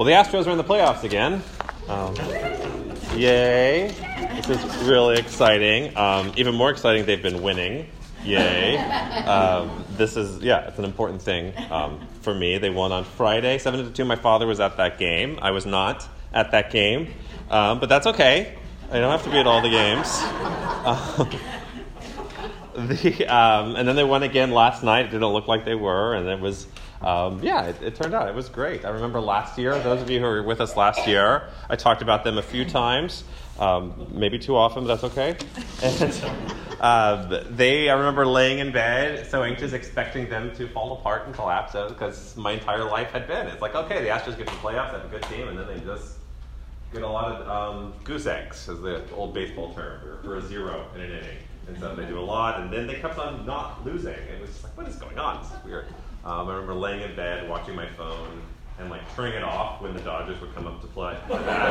Well, the Astros are in the playoffs again. Um, yay. This is really exciting. Um, even more exciting, they've been winning. Yay. Um, this is, yeah, it's an important thing um, for me. They won on Friday, 7 to 2. My father was at that game. I was not at that game. Um, but that's okay. I don't have to be at all the games. Um, the, um, and then they won again last night. It didn't look like they were, and it was um, yeah, it, it, turned out it was great. I remember last year, those of you who were with us last year, I talked about them a few times, um, maybe too often, but that's okay. And uh, they, I remember laying in bed, so anxious, expecting them to fall apart and collapse because my entire life had been. It's like, okay, the Astros get to the playoffs, have a good team, and then they just get a lot of um, goose eggs, as the old baseball term, for a zero in an inning. And so they do a lot, and then they kept on not losing. It was just like, what is going on? This is weird. Um, I remember laying in bed watching my phone and like turning it off when the Dodgers would come up to play. and, then,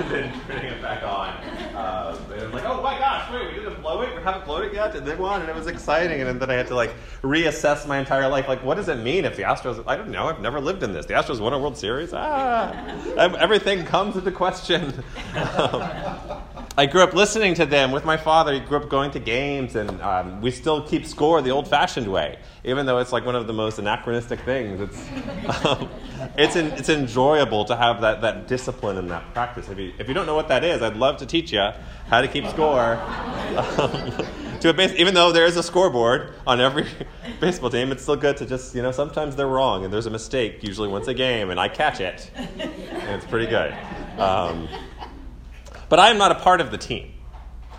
and then turning it back on. Um, and was like, oh my gosh, wait, we didn't blow it? We haven't blown it yet? And they won, and it was exciting. And then I had to like reassess my entire life. Like, what does it mean if the Astros, I don't know, I've never lived in this. The Astros won a World Series? Ah, everything comes into question. Um, I grew up listening to them with my father. He grew up going to games, and um, we still keep score the old-fashioned way, even though it's like one of the most anachronistic things. It's um, it's in, it's enjoyable to have that, that discipline and that practice. If you if you don't know what that is, I'd love to teach you how to keep score. Um, to a base, even though there is a scoreboard on every baseball team, it's still good to just you know sometimes they're wrong and there's a mistake usually once a game, and I catch it, and it's pretty good. But I am not a part of the team.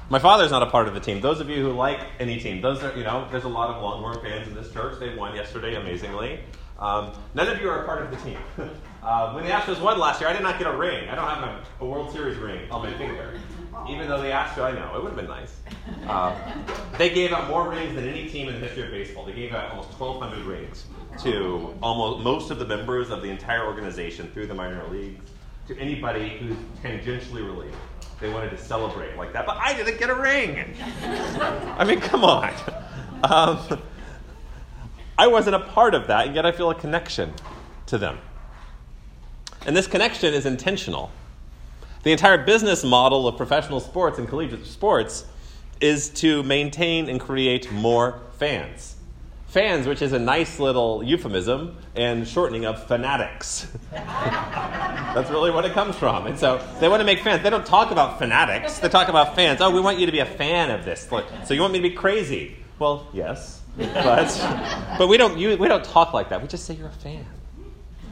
My father is not a part of the team. Those of you who like any team, those are, you know, there's a lot of Longhorn fans in this church. They won yesterday, amazingly. Um, none of you are a part of the team. uh, when the Astros won last year, I did not get a ring. I don't have a, a World Series ring on my finger. Even though the Astros, I know, it would have been nice. Uh, they gave out more rings than any team in the history of baseball. They gave out almost 1,200 rings to almost most of the members of the entire organization through the minor leagues, to anybody who's tangentially related. They wanted to celebrate like that, but I didn't get a ring. I mean, come on. Um, I wasn't a part of that, and yet I feel a connection to them. And this connection is intentional. The entire business model of professional sports and collegiate sports is to maintain and create more fans. Fans, which is a nice little euphemism and shortening of fanatics. That's really what it comes from. And so they want to make fans. They don't talk about fanatics, they talk about fans. Oh, we want you to be a fan of this. So you want me to be crazy? Well, yes. But, but we, don't, we don't talk like that. We just say you're a fan.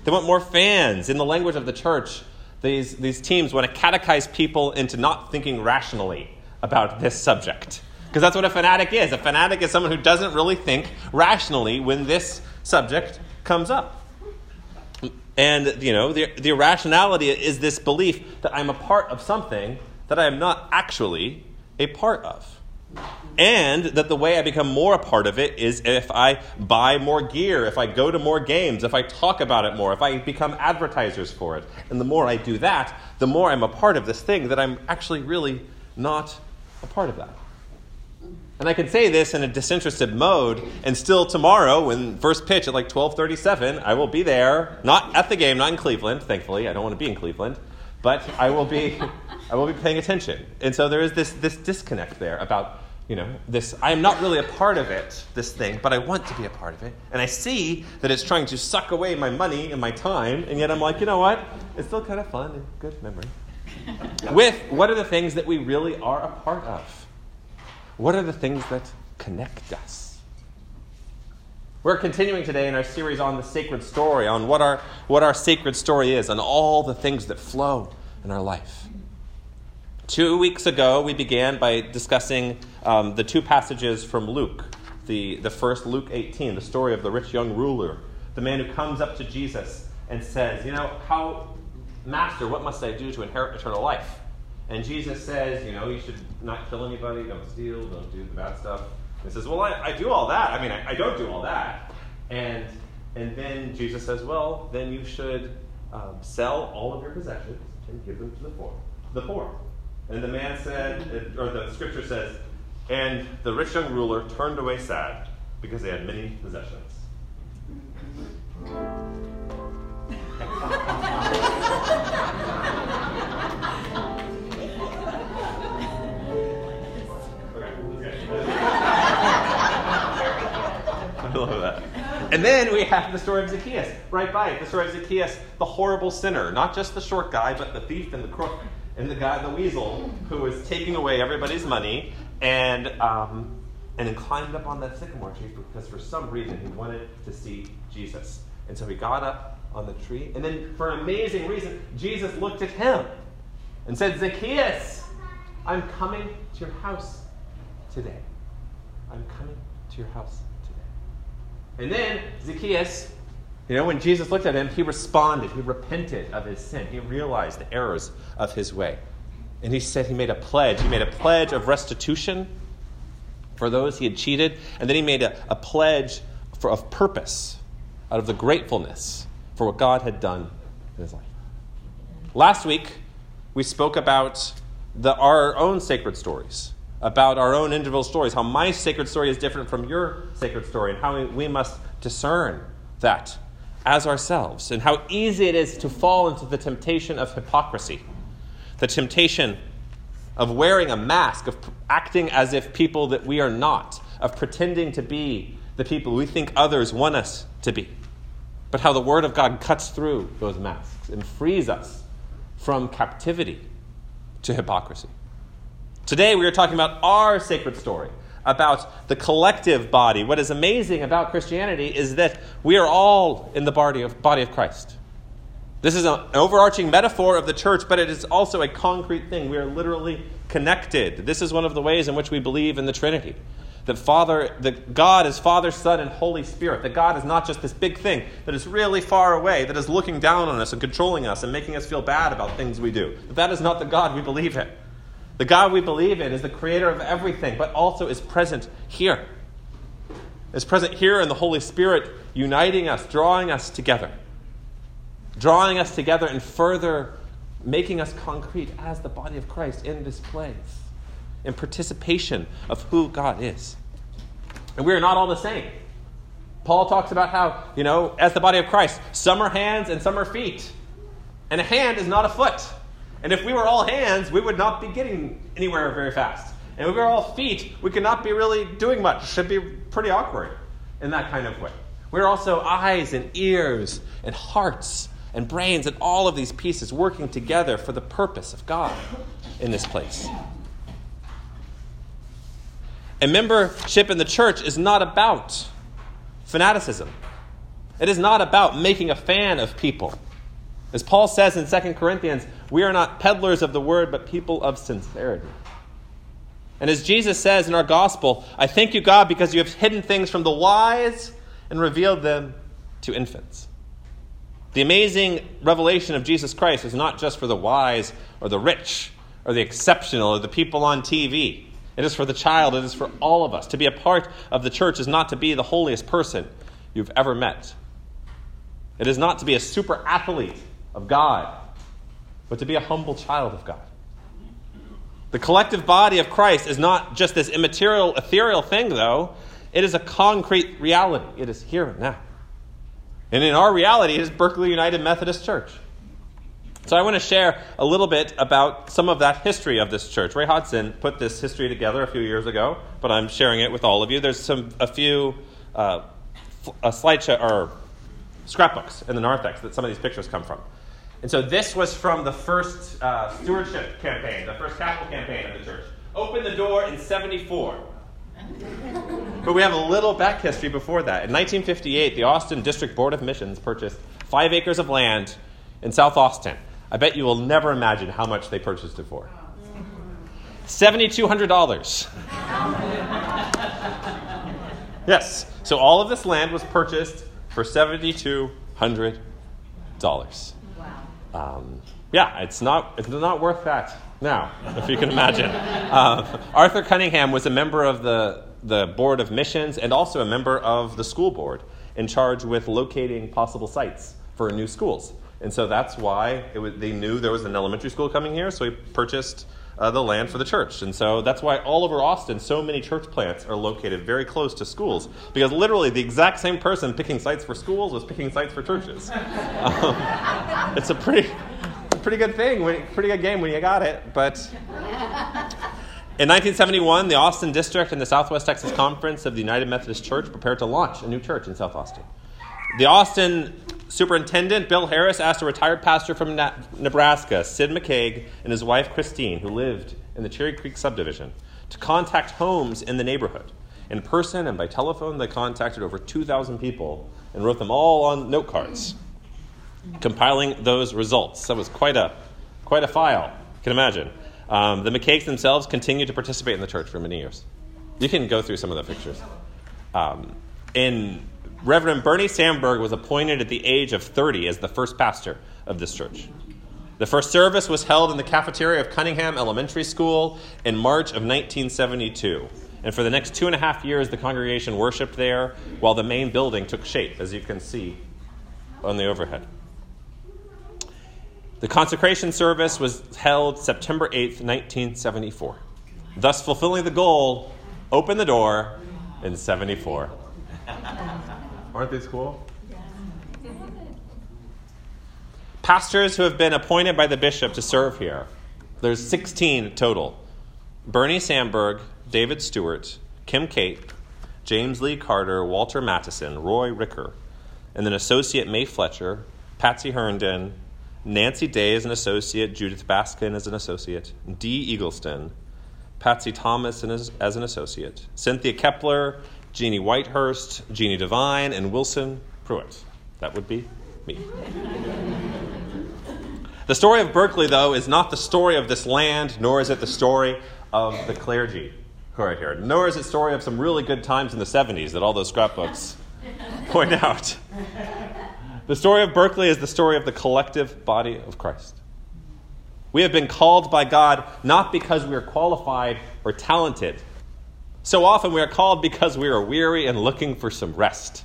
They want more fans. In the language of the church, these, these teams want to catechize people into not thinking rationally about this subject. Because that's what a fanatic is. A fanatic is someone who doesn't really think rationally when this subject comes up. And, you know, the, the irrationality is this belief that I'm a part of something that I am not actually a part of. And that the way I become more a part of it is if I buy more gear, if I go to more games, if I talk about it more, if I become advertisers for it. And the more I do that, the more I'm a part of this thing that I'm actually really not a part of that. And I can say this in a disinterested mode, and still tomorrow, when first pitch at like 12:37, I will be there, not at the game, not in Cleveland, thankfully. I don't want to be in Cleveland, but I will be, I will be paying attention. And so there is this this disconnect there about, you know, this. I am not really a part of it, this thing, but I want to be a part of it, and I see that it's trying to suck away my money and my time, and yet I'm like, you know what? It's still kind of fun and good memory. With what are the things that we really are a part of? What are the things that connect us? We're continuing today in our series on the sacred story, on what our, what our sacred story is, and all the things that flow in our life. Two weeks ago, we began by discussing um, the two passages from Luke. The, the first, Luke 18, the story of the rich young ruler, the man who comes up to Jesus and says, You know, how, Master, what must I do to inherit eternal life? And Jesus says, you know, you should not kill anybody, don't steal, don't do the bad stuff. And he says, well, I, I do all that. I mean, I, I, don't do all that. And, and then Jesus says, well, then you should um, sell all of your possessions and give them to the poor. The poor. And the man said, or the scripture says, and the rich young ruler turned away sad because they had many possessions. And then we have the story of Zacchaeus, right by it. The story of Zacchaeus, the horrible sinner, not just the short guy, but the thief and the crook and the guy, the weasel, who was taking away everybody's money and um, and then climbed up on that sycamore tree because for some reason he wanted to see Jesus. And so he got up on the tree, and then for an amazing reason, Jesus looked at him and said, Zacchaeus, I'm coming to your house today. I'm coming to your house. And then Zacchaeus, you know, when Jesus looked at him, he responded. He repented of his sin. He realized the errors of his way. And he said he made a pledge. He made a pledge of restitution for those he had cheated. And then he made a, a pledge for, of purpose out of the gratefulness for what God had done in his life. Last week, we spoke about the, our own sacred stories, about our own individual stories, how my sacred story is different from your sacred story, and how we, must discern that as ourselves, and how easy it is to fall into the temptation of hypocrisy, the temptation of wearing a mask, of acting as if people that we are not, of pretending to be the people we think others want us to be. But how the Word of God cuts through those masks and frees us from captivity to hypocrisy. Today we are talking about our sacred story, about the collective body. What is amazing about Christianity is that we are all in the body of, body of Christ. This is an overarching metaphor of the church, but it is also a concrete thing. We are literally connected. This is one of the ways in which we believe in the Trinity. That Father, that God is Father, Son, and Holy Spirit. That God is not just this big thing that is really far away, that is looking down on us and controlling us and making us feel bad about things we do. That, That is not the God we believe in. The God we believe in is the creator of everything, but also is present here. Is present here in the Holy Spirit, uniting us, drawing us together. Drawing us together and further making us concrete as the body of Christ in this place, in participation of who God is. And we are not all the same. Paul talks about how, you know, as the body of Christ, some are hands and some are feet. And a hand is not a foot. And if we were all hands, we would not be getting anywhere very fast. And if we were all feet, we could not be really doing much. It should be pretty awkward in that kind of way. We're also eyes and ears and hearts and brains and all of these pieces working together for the purpose of God in this place. And membership in the church is not about fanaticism. It is not about making a fan of people. As Paul says in 2 Corinthians, we are not peddlers of the word, but people of sincerity. And as Jesus says in our gospel, I thank you, God, because you have hidden things from the wise and revealed them to infants. The amazing revelation of Jesus Christ is not just for the wise or the rich or the exceptional or the people on TV. It is for the child, it is for all of us. To be a part of the church is not to be the holiest person you've ever met. It is not to be a super athlete of God, but to be a humble child of God. The collective body of Christ is not just this immaterial, ethereal thing, though. It is a concrete reality. It is here and now. And in our reality, it is Berkeley United Methodist Church. So I want to share a little bit about some of that history of this church. Ray Hodson put this history together a few years ago, but I'm sharing it with all of you. There's some a few uh, a slideshow or scrapbooks in the narthex that some of these pictures come from. And so this was from the first uh, stewardship campaign, the first capital campaign of the church. Open the door in 74. But we have a little back history before that. In 1958, the Austin District Board of Missions purchased five acres of land in South Austin. I bet you will never imagine how much they purchased it for. $7,200. yes, so all of this land was purchased for $7,200. Um, yeah, it's not, it's not worth that now, if you can imagine. Uh, Arthur Cunningham was a member of the, the Board of Missions and also a member of the school board in charge with locating possible sites for new schools. And so that's why was, they knew there was an elementary school coming here, so he purchased uh, the land for the church. And so that's why all over Austin, so many church plants are located very close to schools, because literally the exact same person picking sites for schools was picking sites for churches. Um, it's a pretty pretty good thing, when, pretty good game when you got it. But In 1971, the Austin District and the Southwest Texas Conference of the United Methodist Church prepared to launch a new church in South Austin. The Austin superintendent, Bill Harris, asked a retired pastor from Nebraska, Sid McCaig, and his wife, Christine, who lived in the Cherry Creek subdivision, to contact homes in the neighborhood. In person and by telephone, they contacted over 2,000 people and wrote them all on note cards, compiling those results. That was quite a, quite a file, you can imagine. Um, the McCaigs themselves continued to participate in the church for many years. You can go through some of the pictures. Um, in Reverend Bernie Sandberg was appointed at the age of 30 as the first pastor of this church. The first service was held in the cafeteria of Cunningham Elementary School in March of 1972. And for the next two and a half years, the congregation worshiped there while the main building took shape, as you can see on the overhead. The consecration service was held September 8th, 1974, thus fulfilling the goal open the door in 74. Aren't these cool? Pastors who have been appointed by the bishop to serve here, there's 16 total. Bernie Sandberg, David Stewart, Kim Cape, James Lee Carter, Walter Mattison, Roy Ricker, and then Associate May Fletcher, Patsy Herndon, Nancy Day as an associate, Judith Baskin as an associate, Dee Eagleston, Patsy Thomas as, as an associate, Cynthia Kepler, Jeannie Whitehurst, Jeannie Devine, and Wilson Pruitt. That would be me. the story of Berkeley, though, is not the story of this land, nor is it the story of the clergy who are here, nor is it the story of some really good times in the 70s that all those scrapbooks point out. The story of Berkeley is the story of the collective body of Christ. We have been called by God not because we are qualified or talented. So often we are called because we are weary and looking for some rest.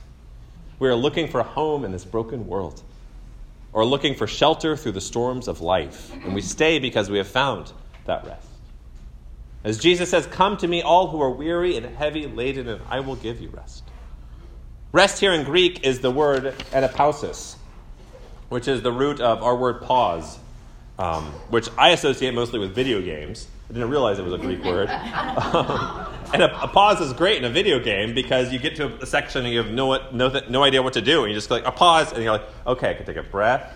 We are looking for a home in this broken world or looking for shelter through the storms of life. And we stay because we have found that rest. As Jesus says, Come to me, all who are weary and heavy laden, and I will give you rest. Rest here in Greek is the word anapausis, which is the root of our word pause, um, which I associate mostly with video games. I didn't realize it was a Greek word. And a, a, pause is great in a video game because you get to a, section and you have no, no, no idea what to do. And you just go like, a pause, and you're like, okay, I can take a breath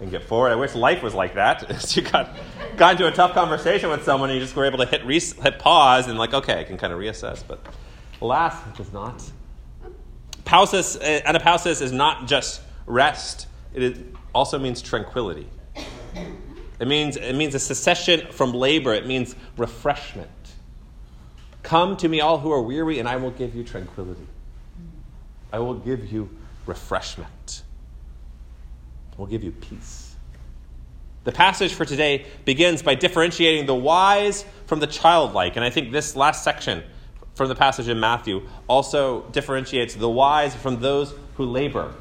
and get forward. I wish life was like that. you got, got into a tough conversation with someone and you just were able to hit, re- hit pause and like, okay, I can kind of reassess. But alas, it does not Pausis, uh, anapausis is not just rest, it also means tranquility. It means, it means a secession from labor, it means refreshment. Come to me, all who are weary, and I will give you tranquility. I will give you refreshment. I will give you peace. The passage for today begins by differentiating the wise from the childlike. And I think this last section from the passage in Matthew also differentiates the wise from those who labor.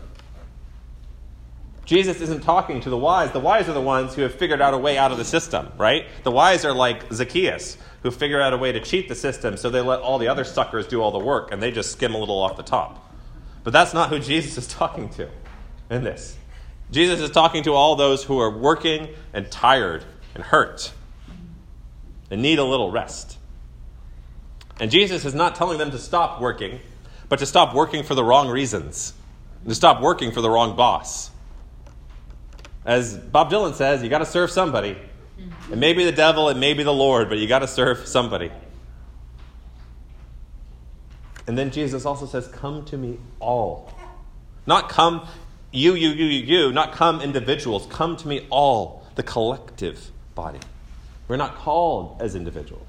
Jesus isn't talking to the wise. The wise are the ones who have figured out a way out of the system, right? The wise are like Zacchaeus, who figure out a way to cheat the system so they let all the other suckers do all the work and they just skim a little off the top. But that's not who Jesus is talking to in this. Jesus is talking to all those who are working and tired and hurt and need a little rest. And Jesus is not telling them to stop working, but to stop working for the wrong reasons, to stop working for the wrong boss. As Bob Dylan says, you got to serve somebody. Mm-hmm. It may be the devil, it may be the Lord, but you got to serve somebody. And then Jesus also says, Come to me all. Not come you, you, you, you, you, not come individuals. Come to me all, the collective body. We're not called as individuals.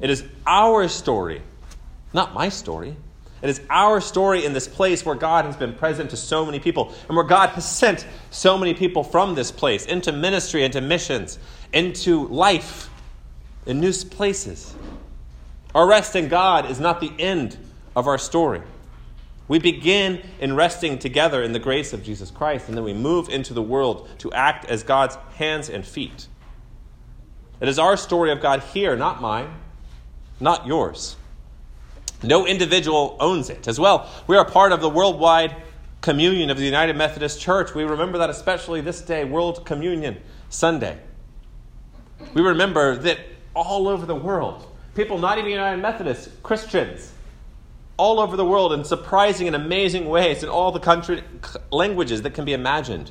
It is our story, not my story. It is our story in this place where God has been present to so many people and where God has sent so many people from this place into ministry, into missions, into life in new places. Our rest in God is not the end of our story. We begin in resting together in the grace of Jesus Christ, and then we move into the world to act as God's hands and feet. It is our story of God here, not mine not yours. No individual owns it. As well, we are part of the worldwide communion of the United Methodist Church. We remember that especially this day, World Communion Sunday. We remember that all over the world, People not even United Methodists, Christians, all over the world in surprising and amazing ways in all the country languages that can be imagined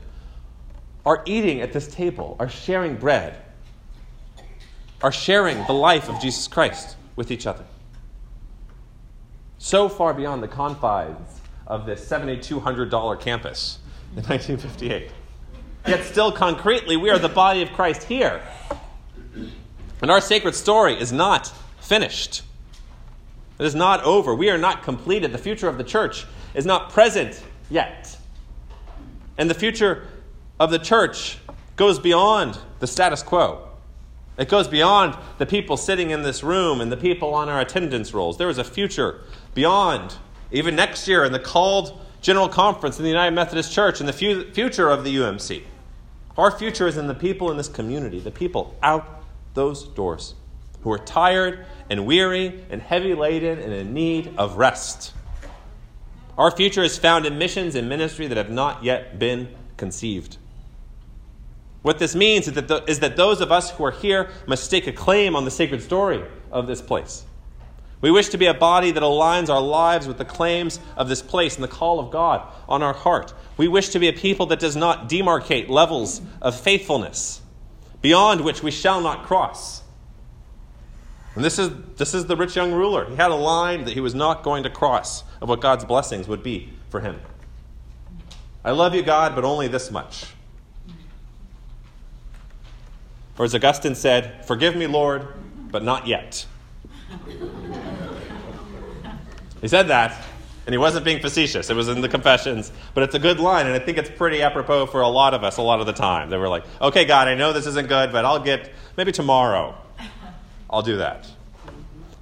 are eating at this table, are sharing bread, are sharing the life of Jesus Christ with each other. So far beyond the confines of this $7,200 campus in 1958. Yet, still concretely, we are the body of Christ here. And our sacred story is not finished. It is not over. We are not completed. The future of the church is not present yet. And the future of the church goes beyond the status quo. It goes beyond the people sitting in this room and the people on our attendance rolls. There is a future beyond, even next year, in the called General Conference in the United Methodist Church and the fu- future of the UMC. Our future is in the people in this community, the people out those doors who are tired and weary and heavy laden and in need of rest. Our future is found in missions and ministry that have not yet been conceived. What this means is that, the, is that those of us who are here must stake a claim on the sacred story of this place. We wish to be a body that aligns our lives with the claims of this place and the call of God on our heart. We wish to be a people that does not demarcate levels of faithfulness beyond which we shall not cross. And this is, this is the rich young ruler. He had a line that he was not going to cross of what God's blessings would be for him. I love you, God, but only this much. Or as Augustine said, Forgive me, Lord, but not yet. he said that, and he wasn't being facetious. It was in the Confessions, but it's a good line, and I think it's pretty apropos for a lot of us a lot of the time. They were like, Okay, God, I know this isn't good, but I'll get maybe tomorrow. I'll do that.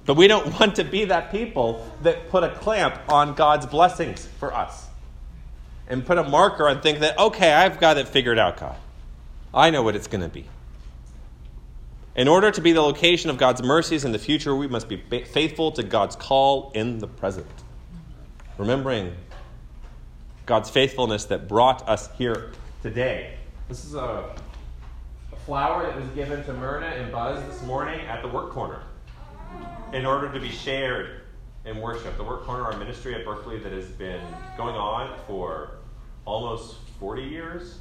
But we don't want to be that people that put a clamp on God's blessings for us and put a marker and think that, okay, I've got it figured out, God. I know what it's going to be. In order to be the location of God's mercies in the future, we must be faithful to God's call in the present. Remembering God's faithfulness that brought us here today. This is a, a flower that was given to Myrna and Buzz this morning at the work corner in order to be shared in worship. The work corner, our ministry at Berkeley, that has been going on for almost 40 years,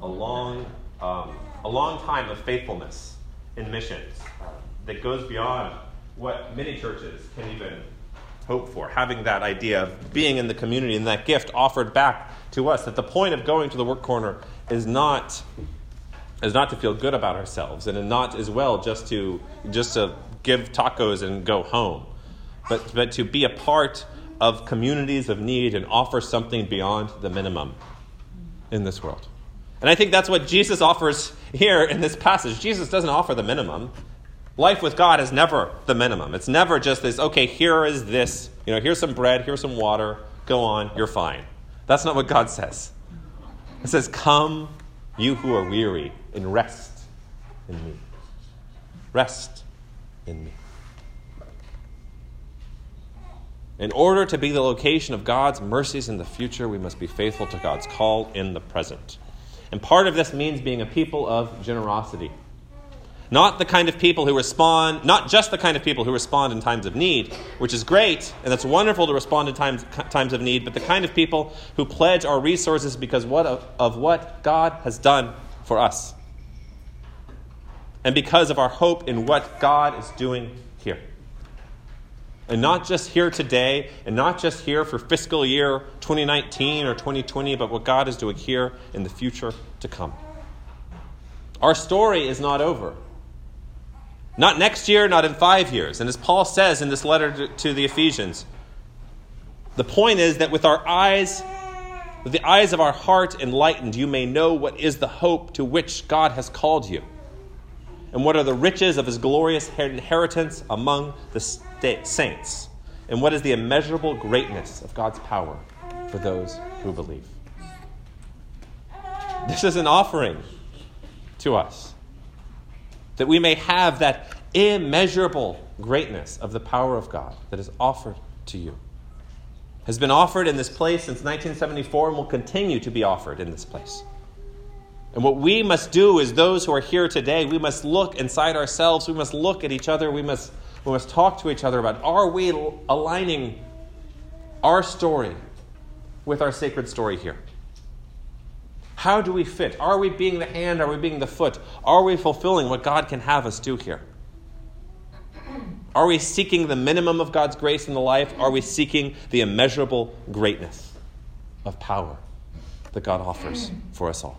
a long, um, a long time of faithfulness in missions that goes beyond what many churches can even hope for. Having that idea of being in the community and that gift offered back to us. That the point of going to the work corner is not is not to feel good about ourselves and not as well just to just to give tacos and go home, but but to be a part of communities of need and offer something beyond the minimum in this world. And I think that's what Jesus offers here in this passage. Jesus doesn't offer the minimum. Life with God is never the minimum. It's never just this, okay, here is this, you know, here's some bread, here's some water, go on, you're fine. That's not what God says. It says, Come, you who are weary, and rest in me. Rest in me. In order to be the location of God's mercies in the future, we must be faithful to God's call in the present. And part of this means being a people of generosity. Not the kind of people who respond, not just the kind of people who respond in times of need, which is great, and it's wonderful to respond in times, times of need, but the kind of people who pledge our resources because what of, of what God has done for us. And because of our hope in what God is doing here. And not just here today, and not just here for fiscal year 2019 or 2020, but what God is doing here in the future to come. Our story is not over. Not next year, not in five years. And as Paul says in this letter to the Ephesians, the point is that with our eyes, with the eyes of our heart enlightened, you may know what is the hope to which God has called you and what are the riches of his glorious inheritance among the saints? And what is the immeasurable greatness of God's power for those who believe? This is an offering to us that we may have that immeasurable greatness of the power of God that is offered to you. Has been offered in this place since 1974 and will continue to be offered in this place. And what we must do is those who are here today, we must look inside ourselves, we must look at each other, we must We must talk to each other about are we aligning our story with our sacred story here? How do we fit? Are we being the hand? Are we being the foot? Are we fulfilling what God can have us do here? Are we seeking the minimum of God's grace in the life? Are we seeking the immeasurable greatness of power that God offers for us all?